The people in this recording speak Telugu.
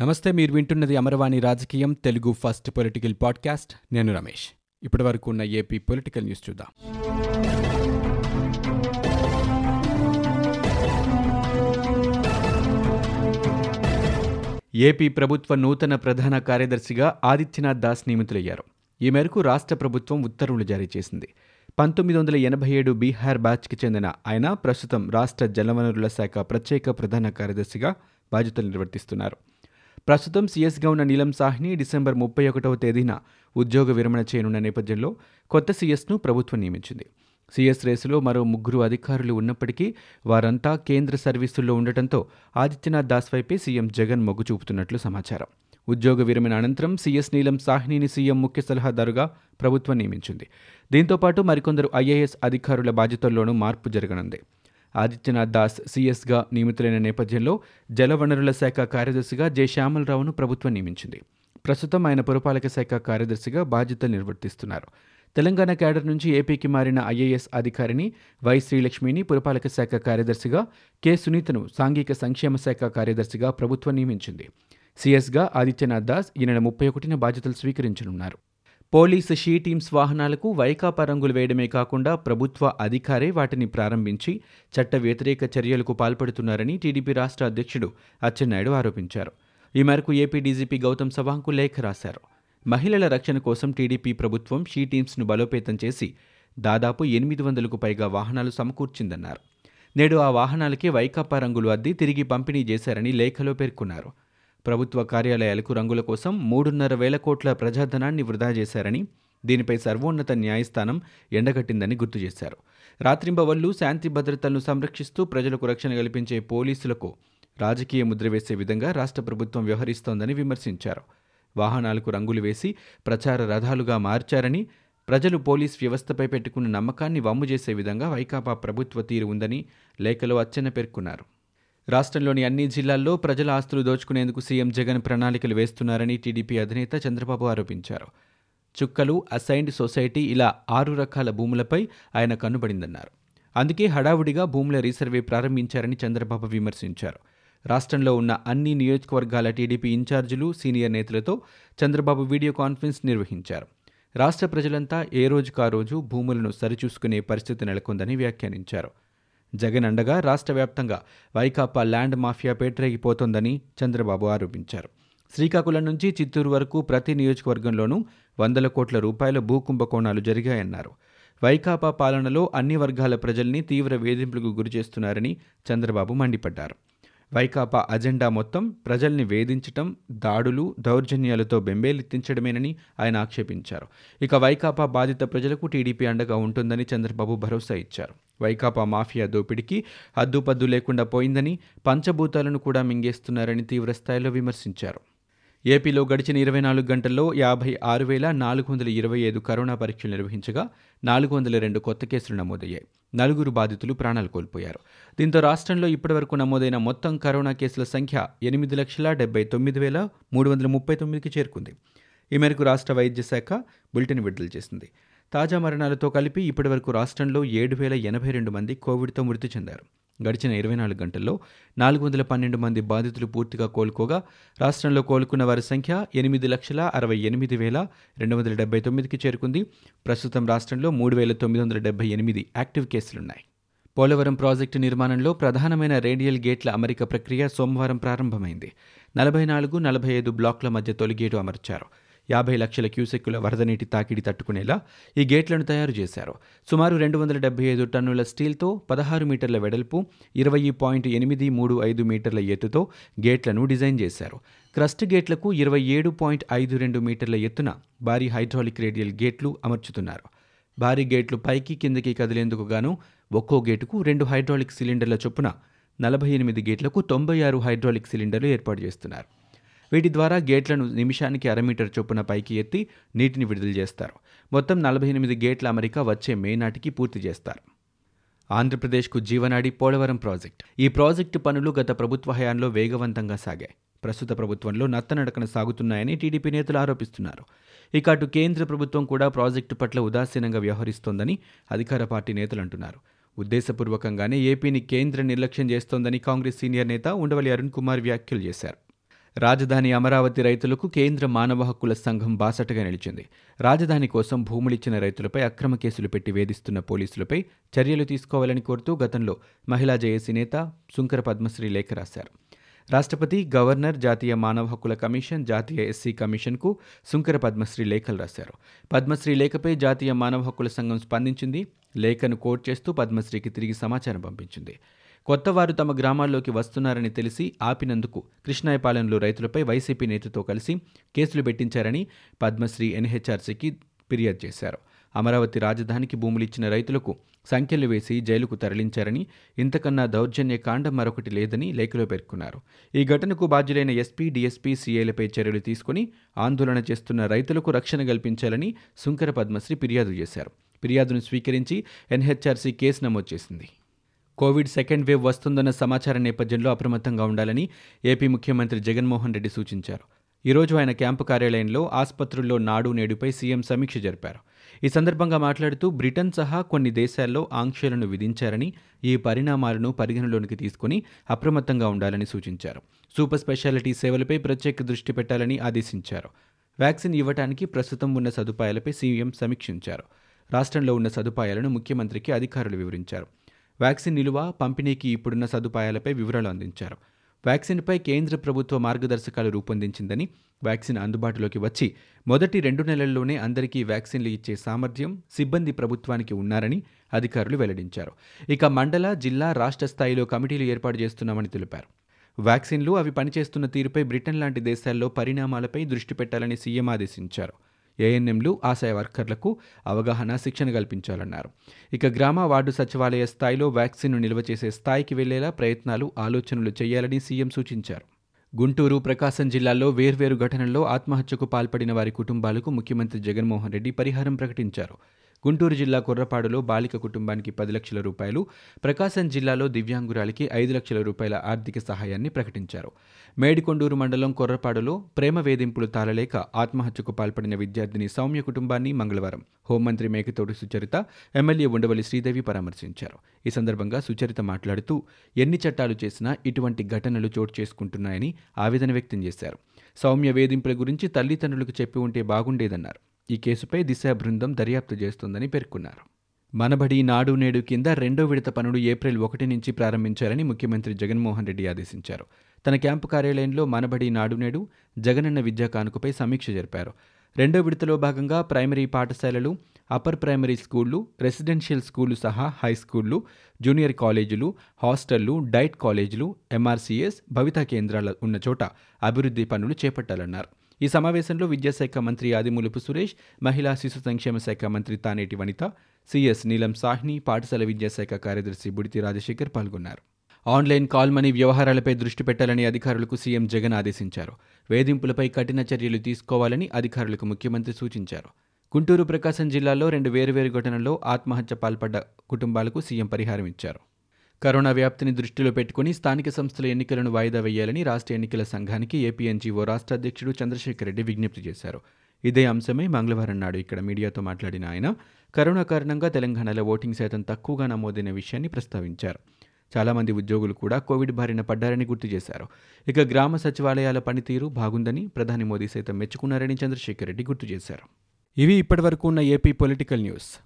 నమస్తే మీరు వింటున్నది అమరవాణి రాజకీయం తెలుగు ఫస్ట్ పొలిటికల్ పాడ్కాస్ట్. నేను రమేష్. ఇప్పటి వరకు ఉన్న ఏపీ పొలిటికల్ న్యూస్ చూద్దాం. ఏపీ ప్రభుత్వ నూతన ప్రధాన కార్యదర్శిగా ఆదిత్యనాథ్ దాస్ నియమితులయ్యారు. ఈ మేరకు రాష్ట్ర ప్రభుత్వం ఉత్తర్వులు జారీ చేసింది. పంతొమ్మిది వందల ఎనభై ఏడు బీహార్ బ్యాచ్కి చెందిన ఆయన ప్రస్తుతం రాష్ట్ర జలవనరుల శాఖ ప్రత్యేక ప్రధాన కార్యదర్శిగా బాధ్యతలు నిర్వర్తిస్తున్నారు. ప్రస్తుతం సీఎస్గా ఉన్న నీలం సాహ్ని డిసెంబర్ ముప్పై ఒకటవ తేదీన ఉద్యోగ విరమణ చేయనున్న నేపథ్యంలో కొత్త సీఎస్ను ప్రభుత్వం నియమించింది. సీఎస్ రేసులో మరో ముగ్గురు అధికారులు ఉన్నప్పటికీ వారంతా కేంద్ర సర్వీసుల్లో ఉండటంతో ఆదిత్యనాథ్ దాస్ వైపే సీఎం జగన్ మొగ్గు చూపుతున్నట్లు సమాచారం. ఉద్యోగ విరమణ అనంతరం సీఎస్ నీలం సాహ్నిని సీఎం ముఖ్య సలహాదారుగా ప్రభుత్వం నియమించింది. దీంతో పాటు మరికొందరు ఐఏఎస్ అధికారుల బాధ్యతల్లోనూ మార్పు జరగనుంది. ఆదిత్యనాథ్ దాస్ సీఎస్గా నియమితులైన నేపథ్యంలో జలవనరుల శాఖ కార్యదర్శిగా జె శ్యామలరావును ప్రభుత్వం నియమించింది. ప్రస్తుతం ఆయన పురపాలక శాఖ కార్యదర్శిగా బాధ్యతలు నిర్వర్తిస్తున్నారు. తెలంగాణ క్యాడర్ నుంచి ఏపీకి మారిన ఐఏఎస్ అధికారిని వై శ్రీలక్ష్మిని పురపాలక శాఖ కార్యదర్శిగా కె సునీతను సాంఘిక సంక్షేమ శాఖ కార్యదర్శిగా ప్రభుత్వం నియమించింది. సీఎస్గా ఆదిత్యనాథ్ దాస్ ఈ నెల ముప్పై ఒకటిన బాధ్యతలు స్వీకరించనున్నారు. పోలీసు షీ టీమ్స్ వాహనాలకు వైకాపా రంగులు వేయడమే కాకుండా ప్రభుత్వ అధికారే వాటిని ప్రారంభించి చట్ట వ్యతిరేక చర్యలకు పాల్పడుతున్నారని టీడీపీ రాష్ట్ర అధ్యక్షుడు అచ్చెన్నాయుడు ఆరోపించారు. ఈ మేరకు ఏపీ డీజీపీ గౌతమ్ సవాంగ్కు లేఖ రాశారు. మహిళల రక్షణ కోసం టీడీపీ ప్రభుత్వం షీ టీమ్స్ను బలోపేతం చేసి దాదాపు ఎనిమిది వందలకు పైగా వాహనాలు సమకూర్చిందన్నారు. నేడు ఆ వాహనాలకే వైకాపా రంగులు అద్ది తిరిగి పంపిణీ చేశారని లేఖలో పేర్కొన్నారు. ప్రభుత్వ కార్యాలయాలకు రంగుల కోసం మూడున్నర వేల కోట్ల ప్రజాధనాన్ని వృధా చేశారని దీనిపై సర్వోన్నత న్యాయస్థానం ఎండగట్టిందని గుర్తు చేశారు. రాత్రింబవళ్ళు శాంతి భద్రతలను సంరక్షిస్తూ ప్రజలకు రక్షణ కల్పించే పోలీసులకు రాజకీయ ముద్ర వేసే విధంగా రాష్ట్ర ప్రభుత్వం వ్యవహరిస్తోందని విమర్శించారు. వాహనాలకు రంగులు వేసి ప్రచార రథాలుగా మార్చారని ప్రజలు పోలీస్ వ్యవస్థపై పెట్టుకున్న నమ్మకాన్ని వమ్ము చేసే విధంగా వైకాపా ప్రభుత్వ తీరు ఉందని లేఖలో అచ్చెన పేర్కొన్నారు. రాష్ట్రంలోని అన్ని జిల్లాల్లో ప్రజల ఆస్తులు దోచుకునేందుకు సీఎం జగన్ ప్రణాళికలు వేస్తున్నారని టీడీపీ అధినేత చంద్రబాబు ఆరోపించారు. చుక్కలు అసైన్డ్ సొసైటీ ఇలా ఆరు రకాల భూములపై ఆయన కన్నుబడిందన్నారు. అందుకే హడావుడిగా భూముల రీసర్వే ప్రారంభించారని చంద్రబాబు విమర్శించారు. రాష్ట్రంలో ఉన్న అన్ని నియోజకవర్గాల టీడీపీ ఇన్ఛార్జీలు సీనియర్ నేతలతో చంద్రబాబు వీడియో కాన్ఫరెన్స్ నిర్వహించారు. రాష్ట్ర ప్రజలంతా ఏ రోజుకా రోజు భూములను సరిచూసుకునే పరిస్థితి నెలకొందని వ్యాఖ్యానించారు. జగన్ అండగా రాష్ట్ర వ్యాప్తంగా వైకాపా ల్యాండ్ మాఫియా పేటరేగిపోతోందని చంద్రబాబు ఆరోపించారు. శ్రీకాకుళం నుంచి చిత్తూరు వరకు ప్రతి నియోజకవర్గంలోనూ వందల కోట్ల రూపాయల భూ కుంభకోణాలు జరిగాయన్నారు. వైకాపా పాలనలో అన్ని వర్గాల ప్రజల్ని తీవ్ర వేధింపులకు గురిచేస్తున్నారని చంద్రబాబు మండిపడ్డారు. వైకాపా అజెండా మొత్తం ప్రజల్ని వేధించటం దాడులు దౌర్జన్యాలతో బెంబేలెత్తించడమేనని ఆయన ఆక్షేపించారు. ఇక వైకాపా బాధిత ప్రజలకు టీడీపీ అండగా ఉంటుందని చంద్రబాబు భరోసా ఇచ్చారు. వైకాపా మాఫియా దోపిడీకి హద్దుపద్దు లేకుండా పోయిందని పంచభూతాలను కూడా మింగేస్తున్నారని తీవ్రస్థాయిలో విమర్శించారు. ఏపీలో గడిచిన ఇరవై నాలుగు గంటల్లో యాభై ఆరు వేల నాలుగు వందల ఇరవై ఐదు కరోనా పరీక్షలు నిర్వహించగా నాలుగు వందల రెండు కొత్త కేసులు నమోదయ్యాయి. నలుగురు బాధితులు ప్రాణాలు కోల్పోయారు. దీంతో రాష్ట్రంలో ఇప్పటివరకు నమోదైన మొత్తం కరోనా కేసుల సంఖ్య ఎనిమిది లక్షల డెబ్బై తొమ్మిది వేల మూడు వందల ముప్పై తొమ్మిదికి చేరుకుంది. ఈ మేరకు రాష్ట్ర వైద్య శాఖ బులెటిన్ విడుదల చేసింది. తాజా మరణాలతో కలిపి ఇప్పటివరకు రాష్ట్రంలో ఏడు వేల ఎనభై రెండు మంది కోవిడ్తో మృతి చెందారు. గడిచిన ఇరవై నాలుగు గంటల్లో నాలుగు వందల పన్నెండు మంది బాధితులు పూర్తిగా కోలుకోగా రాష్ట్రంలో కోలుకున్న వారి సంఖ్య ఎనిమిది లక్షల అరవై ఎనిమిది వేల రెండు వందల డెబ్బై తొమ్మిదికి చేరుకుంది. ప్రస్తుతం రాష్ట్రంలో మూడు వేల తొమ్మిది వందల డెబ్బై ఎనిమిది యాక్టివ్ కేసులున్నాయి. పోలవరం ప్రాజెక్టు నిర్మాణంలో ప్రధానమైన రేడియల్ గేట్ల అమరిక ప్రక్రియ సోమవారం ప్రారంభమైంది. నలభై నాలుగు నలభై ఐదు బ్లాక్ల మధ్య తొలి గేటు అమర్చారు. యాభై లక్షల క్యూసెక్కుల వరద నీటి తాకిడి తట్టుకునేలా ఈ గేట్లను తయారు చేశారు. సుమారు రెండు వందల డెబ్బై ఐదు టన్నుల స్టీల్తో పదహారు మీటర్ల వెడల్పు ఇరవై పాయింట్ ఎనిమిది మూడు ఐదు మీటర్ల ఎత్తుతో గేట్లను డిజైన్ చేశారు. క్రస్ట్ గేట్లకు ఇరవై ఏడు పాయింట్ ఐదు రెండు మీటర్ల ఎత్తున భారీ హైడ్రాలిక్ రేడియల్ గేట్లు అమర్చుతున్నారు. భారీ గేట్లు పైకి కిందకి కదిలేందుకు గాను ఒక్కో గేటుకు రెండు హైడ్రాలిక్ సిలిండర్ల చొప్పున నలభై ఎనిమిది గేట్లకు తొంభై ఆరు హైడ్రాలిక్ సిలిండర్లు ఏర్పాటు చేస్తున్నారు. వీటి ద్వారా గేట్లను నిమిషానికి అర మీటర్ చొప్పున పైకి ఎత్తి నీటిని విడుదల చేస్తారు. మొత్తం నలభై ఎనిమిది గేట్ల అమరిక వచ్చే మే నాటికి పూర్తి చేస్తారు. ఆంధ్రప్రదేశ్కు జీవనాడి పోలవరం ప్రాజెక్ట్. ఈ ప్రాజెక్టు పనులు గత ప్రభుత్వ హయాంలో వేగవంతంగా సాగాయి. ప్రస్తుత ప్రభుత్వంలో నత్తనడకన సాగుతున్నాయని టీడీపీ నేతలు ఆరోపిస్తున్నారు. ఇక అటు కేంద్ర ప్రభుత్వం కూడా ప్రాజెక్టు పట్ల ఉదాసీనంగా వ్యవహరిస్తోందని అధికార పార్టీ నేతలు అంటున్నారు. ఉద్దేశపూర్వకంగానే ఏపీని కేంద్ర నిర్లక్ష్యం చేస్తోందని కాంగ్రెస్ సీనియర్ నేత ఉండవల్లి అరుణ్ కుమార్ వ్యాఖ్యలు చేశారు. రాజధాని అమరావతి రైతులకు కేంద్ర మానవ హక్కుల సంఘం బాసటగా నిలిచింది. రాజధాని కోసం భూములిచ్చిన రైతులపై అక్రమ కేసులు పెట్టి వేధిస్తున్న పోలీసులపై చర్యలు తీసుకోవాలని కోరుతూ గతంలో మహిళా జేఏసీ నేత సుంకర పద్మశ్రీ లేఖ రాశారు. రాష్ట్రపతి గవర్నర్ జాతీయ మానవ హక్కుల కమిషన్ జాతీయ ఎస్సీ కమిషన్కు సుంకర పద్మశ్రీ లేఖలు రాశారు. పద్మశ్రీ లేఖపై జాతీయ మానవ హక్కుల సంఘం స్పందించింది. లేఖను కోట్ చేస్తూ పద్మశ్రీకి తిరిగి సమాచారం పంపించింది. కొత్తవారు తమ గ్రామాల్లోకి వస్తున్నారని తెలిసి ఆపినందుకు కృష్ణాయపాలెంలో రైతులపై వైసీపీ నేతతో కలిసి కేసులు పెట్టించారని పద్మశ్రీ ఎన్హెచ్ఆర్సీకి ఫిర్యాదు చేశారు. అమరావతి రాజధానికి భూములిచ్చిన రైతులకు సంఖ్యలు వేసి జైలుకు తరలించారని ఇంతకన్నా దౌర్జన్య కాండం మరొకటి లేదని లేఖలో పేర్కొన్నారు. ఈ ఘటనకు బాధ్యులైన ఎస్పీ డీఎస్పీ సీఏలపై చర్యలు తీసుకుని ఆందోళన చేస్తున్న రైతులకు రక్షణ కల్పించాలని సుంకర పద్మశ్రీ ఫిర్యాదు చేశారు. ఫిర్యాదును స్వీకరించి ఎన్హెచ్ఆర్సీ కేసు నమోదు చేసింది. కోవిడ్ సెకండ్ వేవ్ వస్తుందన్న సమాచారం నేపథ్యంలో అప్రమత్తంగా ఉండాలని ఏపీ ముఖ్యమంత్రి జగన్మోహన్ రెడ్డి సూచించారు. ఈరోజు ఆయన క్యాంపు కార్యాలయంలో ఆసుపత్రుల్లో నాడు నేడుపై సీఎం సమీక్ష జరిపారు. ఈ సందర్భంగా మాట్లాడుతూ బ్రిటన్ సహా కొన్ని దేశాల్లో ఆంక్షలను విధించారని ఈ పరిణామాలను పరిగణలోనికి తీసుకుని అప్రమత్తంగా ఉండాలని సూచించారు. సూపర్ స్పెషాలిటీ సేవలపై ప్రత్యేక దృష్టి పెట్టాలని ఆదేశించారు. వ్యాక్సిన్ ఇవ్వటానికి ప్రస్తుతం ఉన్న సదుపాయాలపై సీఎం సమీక్షించారు. రాష్ట్రంలో ఉన్న సదుపాయాలను ముఖ్యమంత్రికి అధికారులు వివరించారు. వ్యాక్సిన్ నిలువ పంపిణీకి ఇప్పుడున్న సదుపాయాలపై వివరాలు అందించారు. వ్యాక్సిన్పై కేంద్ర ప్రభుత్వ మార్గదర్శకాలు రూపొందించిందని వ్యాక్సిన్ అందుబాటులోకి వచ్చి మొదటి రెండు నెలల్లోనే అందరికీ వ్యాక్సిన్లు ఇచ్చే సామర్థ్యం సిబ్బంది ప్రభుత్వానికి ఉన్నారని అధికారులు వెల్లడించారు. ఇక మండల జిల్లా రాష్ట్ర స్థాయిలో కమిటీలు ఏర్పాటు చేస్తున్నామని తెలిపారు. వ్యాక్సిన్లు అవి పనిచేస్తున్న తీరుపై బ్రిటన్ లాంటి దేశాల్లో పరిణామాలపై దృష్టి పెట్టాలని సీఎం ఆదేశించారు. ఏఎన్ఎంలు ఆశయ వర్కర్లకు అవగాహన శిక్షణ కల్పించాలన్నారు. ఇక గ్రామ వార్డు సచివాలయ స్థాయిలో వ్యాక్సిన్ను నిల్వ చేసే స్థాయికి వెళ్ళేలా ప్రయత్నాలు ఆలోచనలు చేయాలని సీఎం సూచించారు. గుంటూరు ప్రకాశం జిల్లాల్లో వేర్వేరు ఘటనల్లో ఆత్మహత్యకు పాల్పడిన వారి కుటుంబాలకు ముఖ్యమంత్రి జగన్మోహన్ రెడ్డి పరిహారం ప్రకటించారు. గుంటూరు జిల్లా కుర్రపాడులో బాలిక కుటుంబానికి పది లక్షల రూపాయలు ప్రకాశం జిల్లాలో దివ్యాంగురాలికి ఐదు లక్షల రూపాయల ఆర్థిక సహాయాన్ని ప్రకటించారు. మేడికొండూరు మండలం కొర్రపాడులో ప్రేమ వేధింపులు తాళలేక ఆత్మహత్యకు పాల్పడిన విద్యార్థిని సౌమ్య కుటుంబాన్ని మంగళవారం హోంమంత్రి మేకతోటి సుచరిత ఎమ్మెల్యే ఉండవల్లి శ్రీదేవి పరామర్శించారు. ఈ సందర్భంగా సుచరిత మాట్లాడుతూ ఎన్ని చట్టాలు చేసినా ఇటువంటి ఘటనలు చోటు చేసుకుంటున్నాయని ఆవేదన వ్యక్తం చేశారు. సౌమ్య వేధింపుల గురించి తల్లిదండ్రులకు చెప్పి ఉంటే బాగుండేదన్నారు. ఈ కేసుపై దిశ బృందం దర్యాప్తు చేస్తోందని పేర్కొన్నారు. మనబడి నాడు నేడు కింద రెండో విడత పనులు ఏప్రిల్ ఒకటి నుంచి ప్రారంభించాలని ముఖ్యమంత్రి జగన్మోహన్ రెడ్డి ఆదేశించారు. తన క్యాంపు కార్యాలయంలో మనబడి నాడు నేడు జగనన్న విద్యా కానుకపై సమీక్ష జరిపారు. రెండో విడతలో భాగంగా ప్రైమరీ పాఠశాలలు అప్పర్ ప్రైమరీ స్కూళ్ళు రెసిడెన్షియల్ స్కూళ్ళు సహా హై స్కూళ్ళు జూనియర్ కాలేజీలు హాస్టళ్ళు డైట్ కాలేజీలు ఎంఆర్సీఎస్ భవితా కేంద్రాల ఉన్న చోట అభివృద్ధి పనులు చేపట్టాలన్నారు. ఈ సమావేశంలో విద్యాశాఖ మంత్రి ఆదిమూలపు సురేష్ మహిళా శిశు సంక్షేమ శాఖ మంత్రి తానేటి వనిత సిఎస్ నీలం సాహ్ని పాఠశాల విద్యాశాఖ కార్యదర్శి బుడితి రాజశేఖర్ పాల్గొన్నారు. ఆన్లైన్ కాల్ మనీ వ్యవహారాలపై దృష్టి పెట్టాలని అధికారులకు సీఎం జగన్ ఆదేశించారు. వేధింపులపై కఠిన చర్యలు తీసుకోవాలని అధికారులకు ముఖ్యమంత్రి సూచించారు. గుంటూరు ప్రకాశం జిల్లాలో రెండు వేరువేరు ఘటనల్లో ఆత్మహత్య పాల్పడ్డ కుటుంబాలకు సీఎం పరిహారం ఇచ్చారు. కరోనా వ్యాప్తిని దృష్టిలో పెట్టుకుని స్థానిక సంస్థల ఎన్నికలను వాయిదా వేయాలని రాష్ట్ర ఎన్నికల సంఘానికి ఏపీఎన్జీఓ రాష్ట్ర అధ్యక్షుడు చంద్రశేఖర్ రెడ్డి విజ్ఞప్తి చేశారు. ఇదే అంశమే మంగళవారం నాడు ఇక్కడ మీడియాతో మాట్లాడిన ఆయన. కరోనా కారణంగా తెలంగాణలో ఓటింగ్ శాతం తక్కువగా నమోదైన విషయాన్ని ప్రస్తావించారు. చాలామంది ఉద్యోగులు కూడా కోవిడ్ బారిన పడ్డారని గుర్తు చేశారు. ఇక గ్రామ సచివాలయాల పనితీరు బాగుందని ప్రధాని మోదీ సైతం మెచ్చుకున్నారని చంద్రశేఖర్ రెడ్డి గుర్తు చేశారు. ఇవి ఇప్పటివరకు ఉన్న ఏపీ పొలిటికల్ న్యూస్.